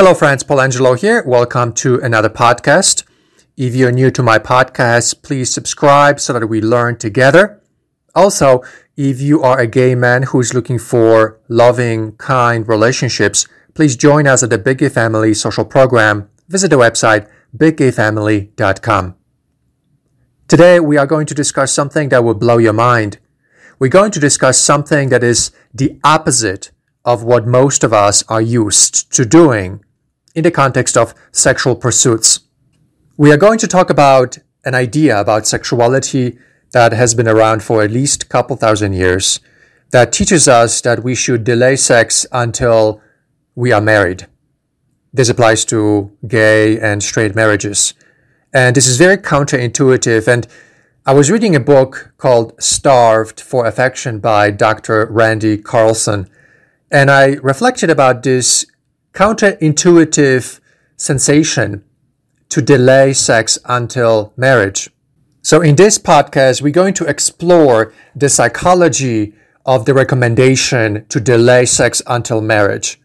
Hello, friends. Paul Angelo here. Welcome to another podcast. If you're new to my podcast, please subscribe so that we learn together. Also, if you are a gay man who's looking for loving, kind relationships, please join us at the Big Gay Family social program. Visit the website biggayfamily.com. Today, we are going to discuss something that will blow your mind. We're going to discuss something that is the opposite of what most of us are used to doing in the context of sexual pursuits. We are going to talk about an idea about sexuality that has been around for at least a couple thousand years that teaches us that we should delay sex until we are married. This applies to gay and straight marriages. And this is very counterintuitive. And I was reading a book called Starved for Affection by Dr. Randy Carlson. And I reflected about this counterintuitive sensation to delay sex until marriage. So in this podcast, we're going to explore the psychology of the recommendation to delay sex until marriage.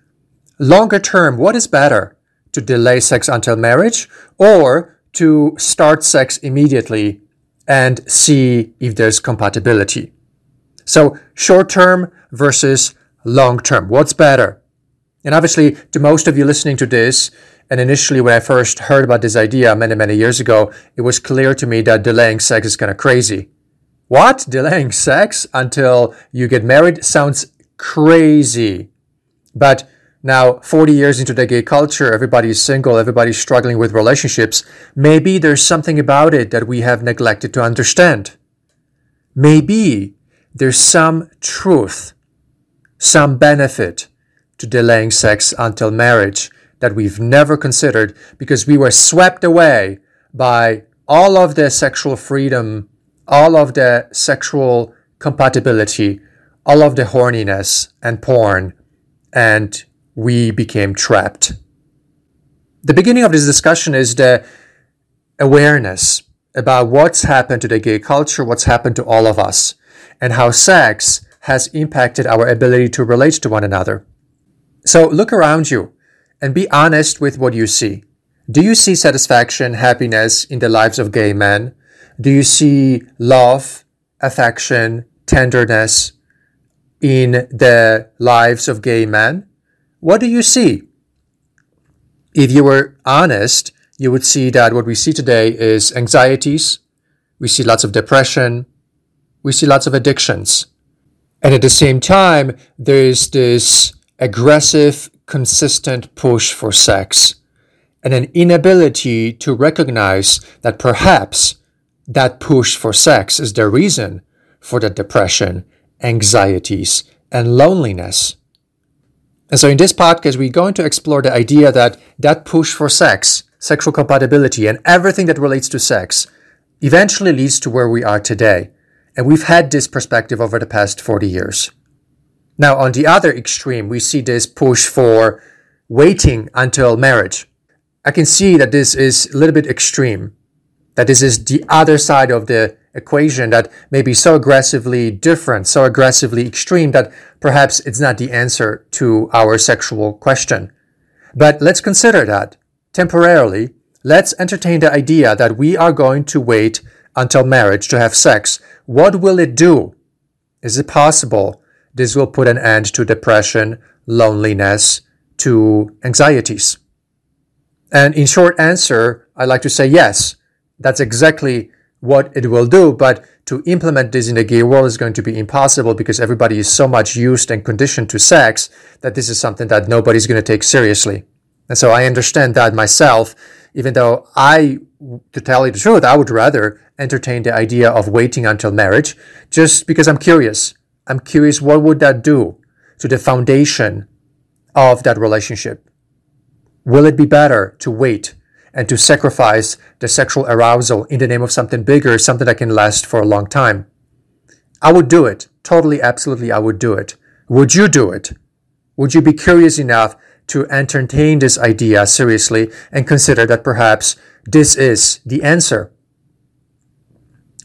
Longer term, what is better? To delay sex until marriage or to start sex immediately and see if there's compatibility? So short term versus long term. What's better? And obviously, to most of you listening to this, and initially when I first heard about this idea many, many years ago, it was clear to me that delaying sex is kind of crazy. What? Delaying sex until you get married sounds crazy. But now, 40 years into the gay culture, everybody's single, everybody's struggling with relationships. Maybe there's something about it that we have neglected to understand. Maybe there's some truth, some benefit to delaying sex until marriage that we've never considered because we were swept away by all of the sexual freedom, all of the sexual compatibility, all of the horniness and porn, and we became trapped. The beginning of this discussion is the awareness about what's happened to the gay culture, what's happened to all of us, and how sex has impacted our ability to relate to one another. So look around you and be honest with what you see. Do you see satisfaction, happiness in the lives of gay men? Do you see love, affection, tenderness in the lives of gay men? What do you see? If you were honest, you would see that what we see today is anxieties. We see lots of depression. We see lots of addictions. And at the same time, there is this aggressive, consistent push for sex, and an inability to recognize that perhaps that push for sex is the reason for the depression, anxieties, and loneliness. And so in this podcast, we're going to explore the idea that that push for sex, sexual compatibility, and everything that relates to sex eventually leads to where we are today. And we've had this perspective over the past 40 years. Now, on the other extreme, we see this push for waiting until marriage. I can see that this is a little bit extreme, that this is the other side of the equation that may be so aggressively different, so aggressively extreme that perhaps it's not the answer to our sexual question. But let's consider that temporarily. Let's entertain the idea that we are going to wait until marriage to have sex. What will it do? Is it possible this will put an end to depression, loneliness, to anxieties. And in short answer, I like to say yes, that's exactly what it will do, but to implement this in the gay world is going to be impossible because everybody is so much used and conditioned to sex that this is something that nobody's going to take seriously. And so I understand that myself, even though I, to tell you the truth, I would rather entertain the idea of waiting until marriage just because I'm curious. I'm curious what would that do to the foundation of that relationship? Will it be better to wait and to sacrifice the sexual arousal in the name of something bigger, something that can last for a long time? I would do it. Totally, absolutely, I would do it. Would you do it? Would you be curious enough to entertain this idea seriously and consider that perhaps this is the answer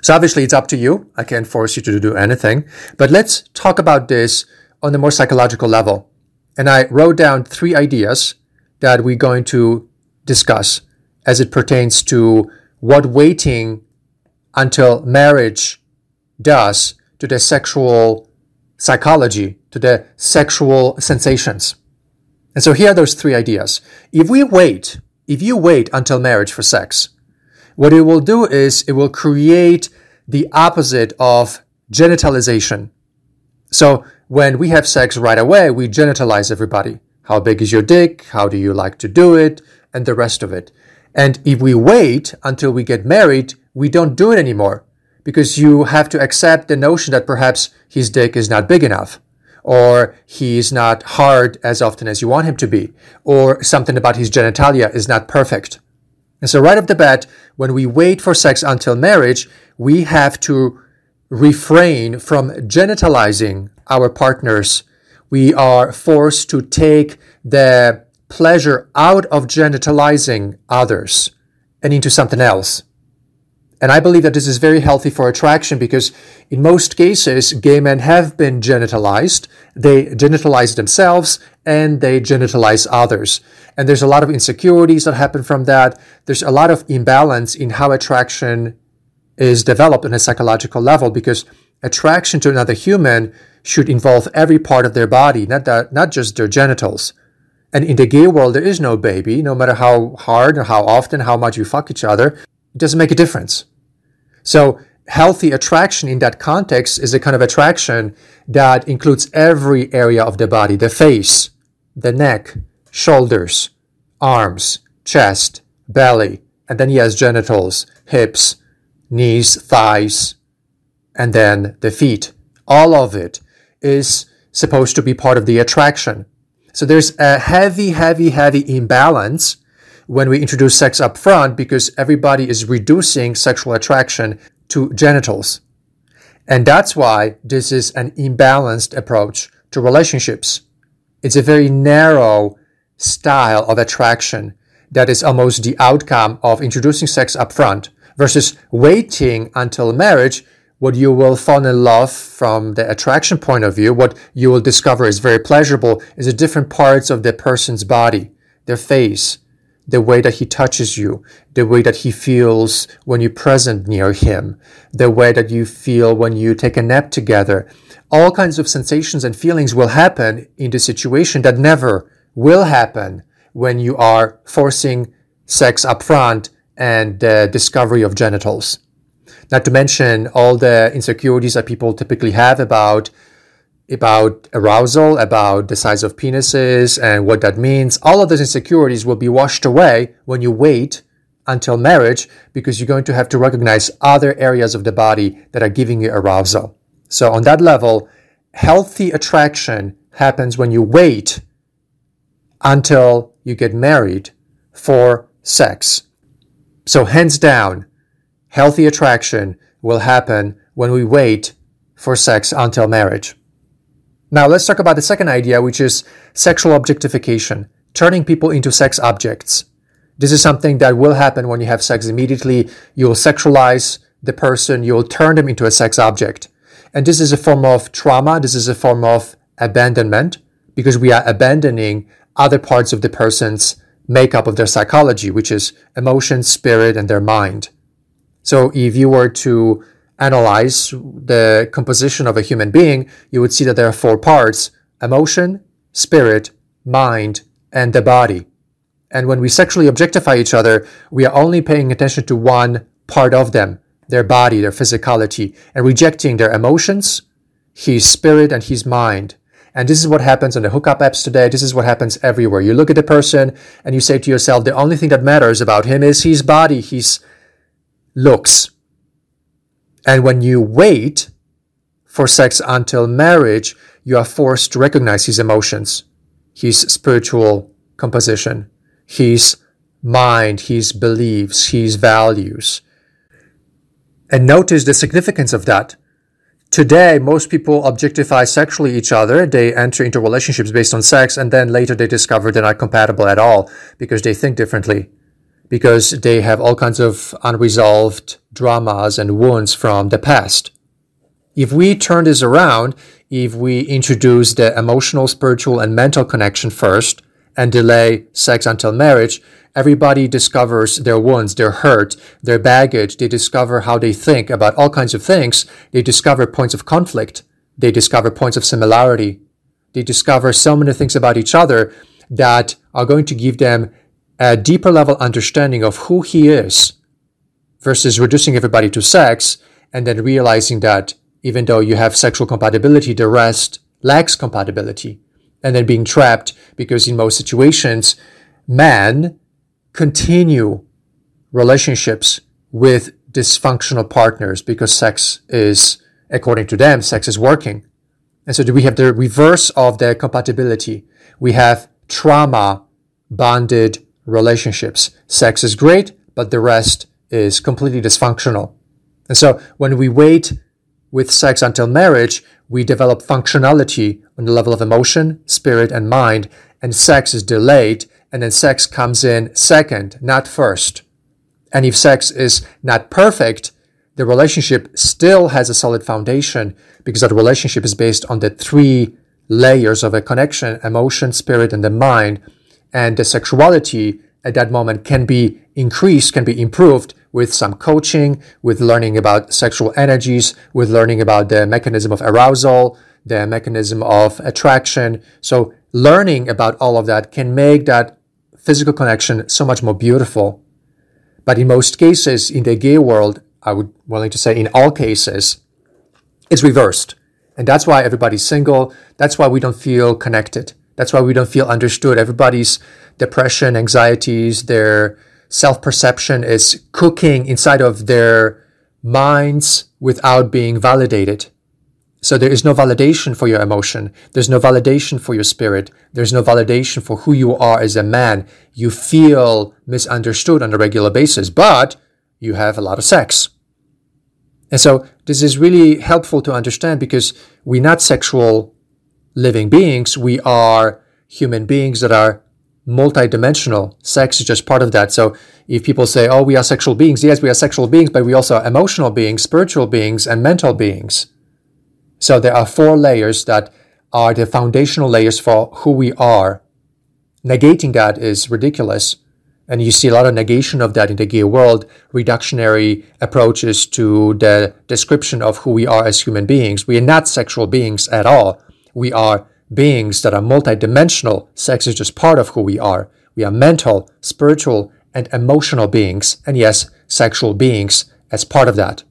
so obviously it's up to you. I can't force you to do anything, but let's talk about this on the more psychological level. And I wrote down three ideas that we're going to discuss as it pertains to what waiting until marriage does to the sexual psychology, to the sexual sensations. And so here are those three ideas. If we wait, if you wait until marriage for sex, what it will do is it will create the opposite of genitalization. So when we have sex right away, we genitalize everybody. How big is your dick? How do you like to do it? And the rest of it. And if we wait until we get married, we don't do it anymore because you have to accept the notion that perhaps his dick is not big enough or he's not hard as often as you want him to be or something about his genitalia is not perfect. And so right off the bat, when we wait for sex until marriage, we have to refrain from genitalizing our partners. We are forced to take the pleasure out of genitalizing others and into something else. And I believe that this is very healthy for attraction because in most cases, gay men have been genitalized. They genitalize themselves and they genitalize others. And there's a lot of insecurities that happen from that. There's a lot of imbalance in how attraction is developed on a psychological level because attraction to another human should involve every part of their body, not that, not just their genitals. And in the gay world, there is no baby, no matter how hard or how often, how much you fuck each other, it doesn't make a difference. So healthy attraction in that context is a kind of attraction that includes every area of the body, the face, the neck, shoulders, arms, chest, belly, and then he has genitals, hips, knees, thighs, and then the feet. All of it is supposed to be part of the attraction. So there's a heavy, heavy, heavy imbalance when we introduce sex up front because everybody is reducing sexual attraction to genitals. And that's why this is an imbalanced approach to relationships. It's a very narrow style of attraction that is almost the outcome of introducing sex up front versus waiting until marriage what you will fall in love from the attraction point of view, what you will discover is very pleasurable is the different parts of the person's body, their face, the way that he touches you, the way that he feels when you're present near him, the way that you feel when you take a nap together. All kinds of sensations and feelings will happen in the situation that never will happen when you are forcing sex up front and the discovery of genitals. Not to mention all the insecurities that people typically have about about arousal, about the size of penises and what that means. All of those insecurities will be washed away when you wait until marriage because you're going to have to recognize other areas of the body that are giving you arousal. So on that level, healthy attraction happens when you wait until you get married for sex. So hands down, healthy attraction will happen when we wait for sex until marriage. Now, let's talk about the second idea, which is sexual objectification, turning people into sex objects. This is something that will happen when you have sex immediately. You'll sexualize the person, you'll turn them into a sex object. And this is a form of trauma, this is a form of abandonment, because we are abandoning other parts of the person's makeup of their psychology, which is emotion, spirit, and their mind. So if you were to analyze the composition of a human being, you would see that there are four parts emotion, spirit, mind, and the body. And when we sexually objectify each other, we are only paying attention to one part of them, their body, their physicality, and rejecting their emotions, his spirit, and his mind. And this is what happens on the hookup apps today. This is what happens everywhere. You look at the person and you say to yourself, the only thing that matters about him is his body, his looks. And when you wait for sex until marriage, you are forced to recognize his emotions, his spiritual composition, his mind, his beliefs, his values. And notice the significance of that. Today, most people objectify sexually each other. They enter into relationships based on sex, and then later they discover they're not compatible at all because they think differently because they have all kinds of unresolved dramas and wounds from the past. If we turn this around, if we introduce the emotional, spiritual, and mental connection first, and delay sex until marriage, everybody discovers their wounds, their hurt, their baggage. They discover how they think about all kinds of things. They discover points of conflict. They discover points of similarity. They discover so many things about each other that are going to give them a deeper level understanding of who he is versus reducing everybody to sex and then realizing that even though you have sexual compatibility, the rest lacks compatibility. And then being trapped because in most situations, men continue relationships with dysfunctional partners because sex is, according to them, sex is working. And so do we have the reverse of the compatibility. We have trauma bonded relationships. Sex is great, but the rest is completely dysfunctional. And so when we wait with sex until marriage, we develop functionality on the level of emotion, spirit, and mind, and sex is delayed, and then sex comes in second, not first. And if sex is not perfect, the relationship still has a solid foundation because that relationship is based on the three layers of a connection emotion, spirit, and the mind. And the sexuality at that moment can be increased, can be improved with some coaching, with learning about sexual energies, with learning about the mechanism of arousal, the mechanism of attraction. So learning about all of that can make that physical connection so much more beautiful. But in most cases, in the gay world, I would willing to say in all cases, it's reversed. And that's why everybody's single. That's why we don't feel connected. That's why we don't feel understood. Everybody's depression, anxieties, their self perception is cooking inside of their minds without being validated. So there is no validation for your emotion. There's no validation for your spirit. There's no validation for who you are as a man. You feel misunderstood on a regular basis, but you have a lot of sex. And so this is really helpful to understand because we're not sexual living beings. We are human beings that are multidimensional. Sex is just part of that. So if people say, oh, we are sexual beings, yes, we are sexual beings, but we also are emotional beings, spiritual beings, and mental beings. So there are four layers that are the foundational layers for who we are. Negating that is ridiculous. And you see a lot of negation of that in the gay world, reductionary approaches to the description of who we are as human beings. We are not sexual beings at all. We are beings that are multidimensional. Sex is just part of who we are. We are mental, spiritual, and emotional beings. And yes, sexual beings as part of that.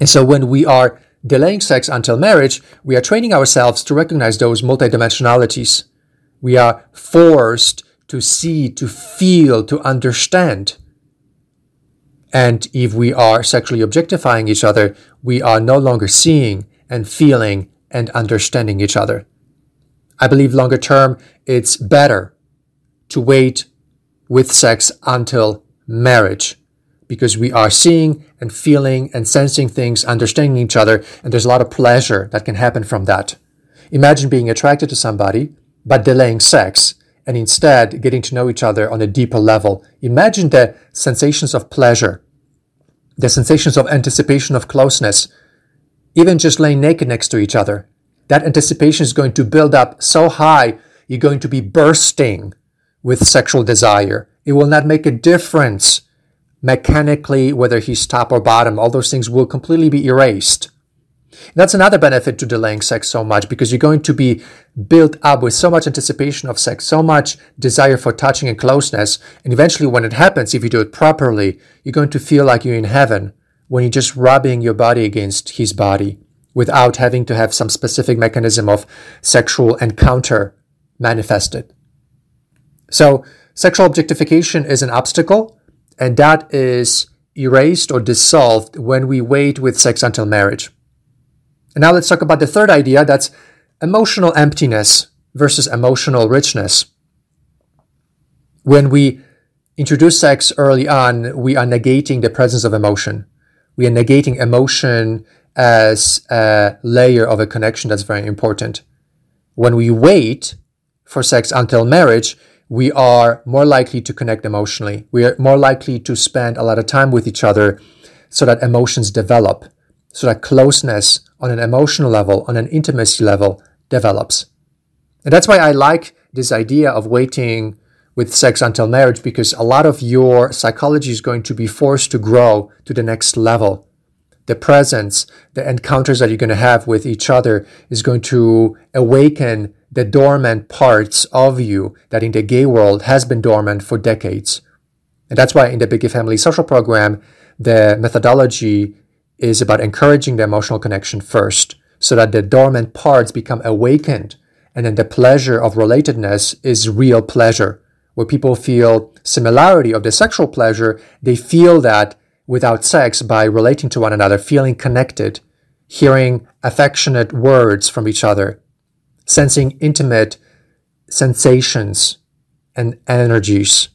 And so when we are delaying sex until marriage, we are training ourselves to recognize those multidimensionalities. We are forced to see, to feel, to understand. And if we are sexually objectifying each other, we are no longer seeing and feeling and understanding each other. I believe longer term, it's better to wait with sex until marriage because we are seeing and feeling and sensing things, understanding each other, and there's a lot of pleasure that can happen from that. Imagine being attracted to somebody, but delaying sex, and instead getting to know each other on a deeper level. Imagine the sensations of pleasure, the sensations of anticipation of closeness, even just laying naked next to each other. That anticipation is going to build up so high, you're going to be bursting with sexual desire. It will not make a difference mechanically whether he's top or bottom. All those things will completely be erased. That's another benefit to delaying sex so much because you're going to be built up with so much anticipation of sex, so much desire for touching and closeness. And eventually, when it happens, if you do it properly, you're going to feel like you're in heaven when you're just rubbing your body against his body without having to have some specific mechanism of sexual encounter manifested. So, sexual objectification is an obstacle, and that is erased or dissolved when we wait with sex until marriage. And now let's talk about the third idea that's emotional emptiness versus emotional richness. When we introduce sex early on, we are negating the presence of emotion. We are negating emotion as a layer of a connection that's very important. When we wait for sex until marriage, we are more likely to connect emotionally. We are more likely to spend a lot of time with each other so that emotions develop, so that closeness on an emotional level, on an intimacy level, develops. And that's why I like this idea of waiting with sex until marriage because a lot of your psychology is going to be forced to grow to the next level. The presence, the encounters that you're going to have with each other is going to awaken the dormant parts of you that in the gay world has been dormant for decades. And that's why in the Big Gay Family Social Program, the methodology is about encouraging the emotional connection first so that the dormant parts become awakened. And then the pleasure of relatedness is real pleasure, where people feel similarity of the sexual pleasure. They feel that without sex by relating to one another, feeling connected, hearing affectionate words from each other, sensing intimate sensations and energies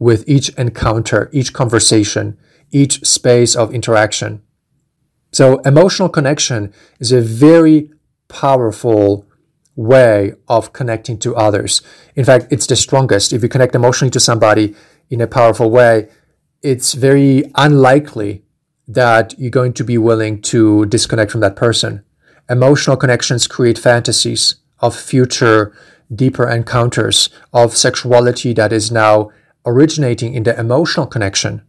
with each encounter, each conversation, each space of interaction. So emotional connection is a very powerful way of connecting to others. In fact, it's the strongest. If you connect emotionally to somebody in a powerful way, it's very unlikely that you're going to be willing to disconnect from that person. Emotional connections create fantasies of future deeper encounters of sexuality that is now originating in the emotional connection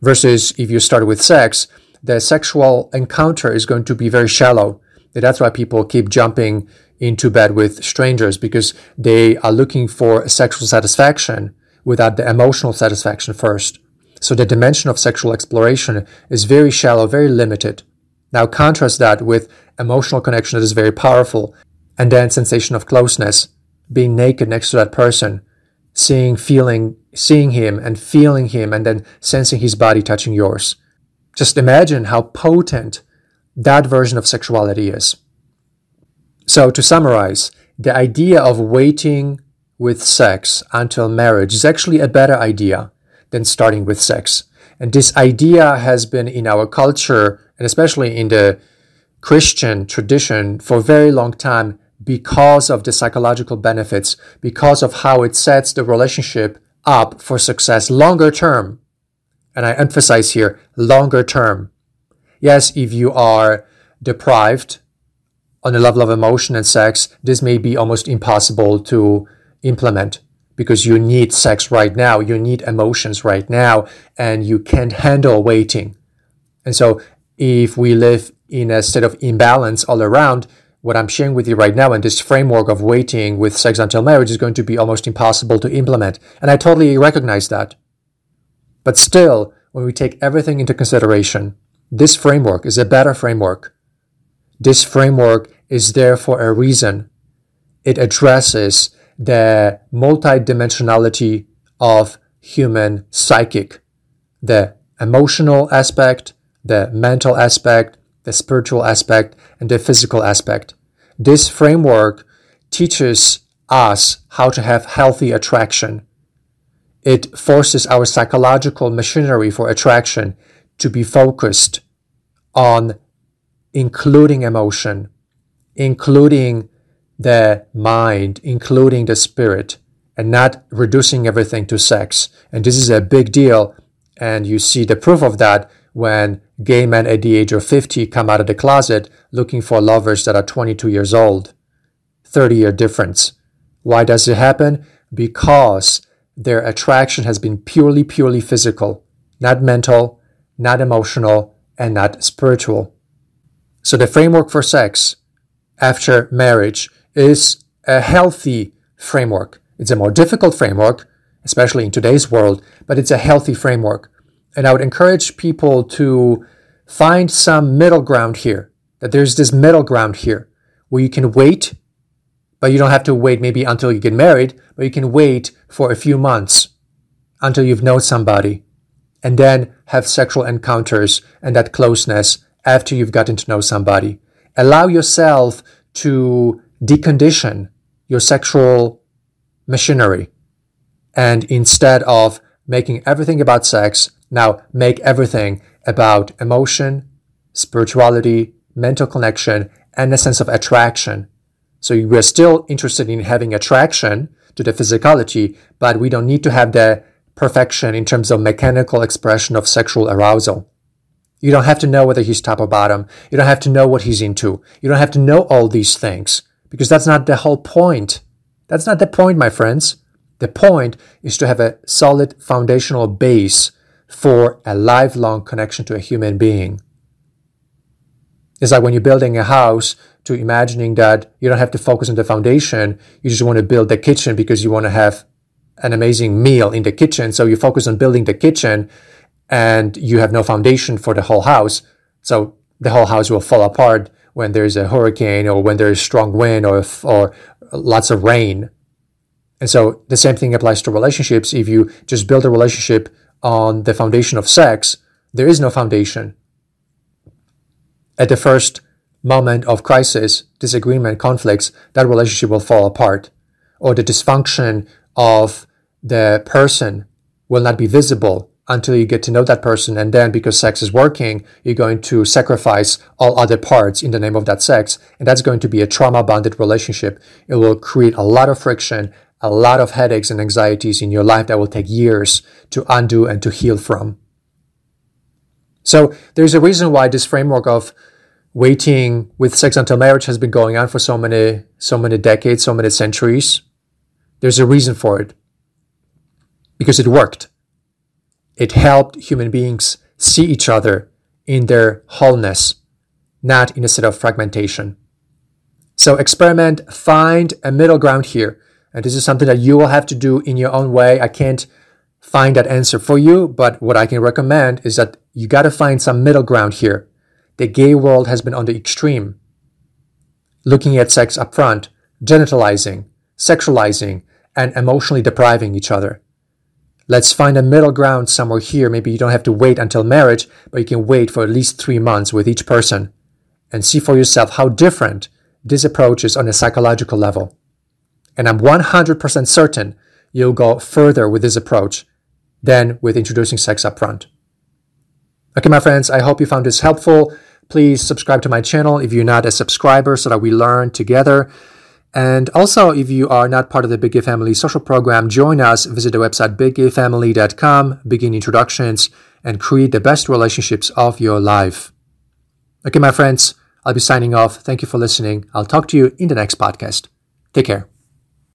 versus if you start with sex the sexual encounter is going to be very shallow. That's why people keep jumping into bed with strangers because they are looking for sexual satisfaction without the emotional satisfaction first. So the dimension of sexual exploration is very shallow, very limited. Now contrast that with emotional connection that is very powerful and then sensation of closeness, being naked next to that person, seeing, feeling, seeing him and feeling him and then sensing his body touching yours. Just imagine how potent that version of sexuality is. So, to summarize, the idea of waiting with sex until marriage is actually a better idea than starting with sex. And this idea has been in our culture, and especially in the Christian tradition, for a very long time because of the psychological benefits, because of how it sets the relationship up for success longer term and I emphasize here longer term. Yes, if you are deprived on a level of emotion and sex, this may be almost impossible to implement because you need sex right now, you need emotions right now, and you can't handle waiting. And so, if we live in a state of imbalance all around, what I'm sharing with you right now and this framework of waiting with sex until marriage is going to be almost impossible to implement. And I totally recognize that. But still, when we take everything into consideration, this framework is a better framework. This framework is there for a reason. It addresses the multidimensionality of human psychic, the emotional aspect, the mental aspect, the spiritual aspect, and the physical aspect. This framework teaches us how to have healthy attraction it forces our psychological machinery for attraction to be focused on including emotion, including the mind, including the spirit, and not reducing everything to sex. And this is a big deal. And you see the proof of that when gay men at the age of 50 come out of the closet looking for lovers that are 22 years old. 30 year difference. Why does it happen? Because their attraction has been purely, purely physical, not mental, not emotional, and not spiritual. So the framework for sex after marriage is a healthy framework. It's a more difficult framework, especially in today's world, but it's a healthy framework. And I would encourage people to find some middle ground here, that there's this middle ground here where you can wait but you don't have to wait maybe until you get married, but you can wait for a few months until you've known somebody and then have sexual encounters and that closeness after you've gotten to know somebody. Allow yourself to decondition your sexual machinery. And instead of making everything about sex, now make everything about emotion, spirituality, mental connection, and a sense of attraction so we're still interested in having attraction to the physicality, but we don't need to have the perfection in terms of mechanical expression of sexual arousal. You don't have to know whether he's top or bottom. You don't have to know what he's into. You don't have to know all these things because that's not the whole point. That's not the point, my friends. The point is to have a solid foundational base for a lifelong connection to a human being. It's like when you're building a house to imagining that you don't have to focus on the foundation. You just want to build the kitchen because you want to have an amazing meal in the kitchen. So you focus on building the kitchen and you have no foundation for the whole house. So the whole house will fall apart when there's a hurricane or when there's strong wind or, or lots of rain. And so the same thing applies to relationships. If you just build a relationship on the foundation of sex, there is no foundation. At the first moment of crisis, disagreement, conflicts, that relationship will fall apart. Or the dysfunction of the person will not be visible until you get to know that person. And then because sex is working, you're going to sacrifice all other parts in the name of that sex. And that's going to be a trauma bonded relationship. It will create a lot of friction, a lot of headaches and anxieties in your life that will take years to undo and to heal from. So there's a reason why this framework of waiting with sex until marriage has been going on for so many, so many decades, so many centuries. There's a reason for it. Because it worked. It helped human beings see each other in their wholeness, not in a state of fragmentation. So experiment, find a middle ground here. And this is something that you will have to do in your own way. I can't find that answer for you, but what I can recommend is that you got to find some middle ground here the gay world has been on the extreme, looking at sex up front, genitalizing, sexualizing, and emotionally depriving each other. Let's find a middle ground somewhere here. Maybe you don't have to wait until marriage, but you can wait for at least three months with each person and see for yourself how different this approach is on a psychological level. And I'm 100% certain you'll go further with this approach than with introducing sex up front. Okay, my friends, I hope you found this helpful. Please subscribe to my channel if you're not a subscriber so that we learn together. And also, if you are not part of the Big Gay Family social program, join us. Visit the website biggayfamily.com, begin introductions, and create the best relationships of your life. Okay, my friends, I'll be signing off. Thank you for listening. I'll talk to you in the next podcast. Take care.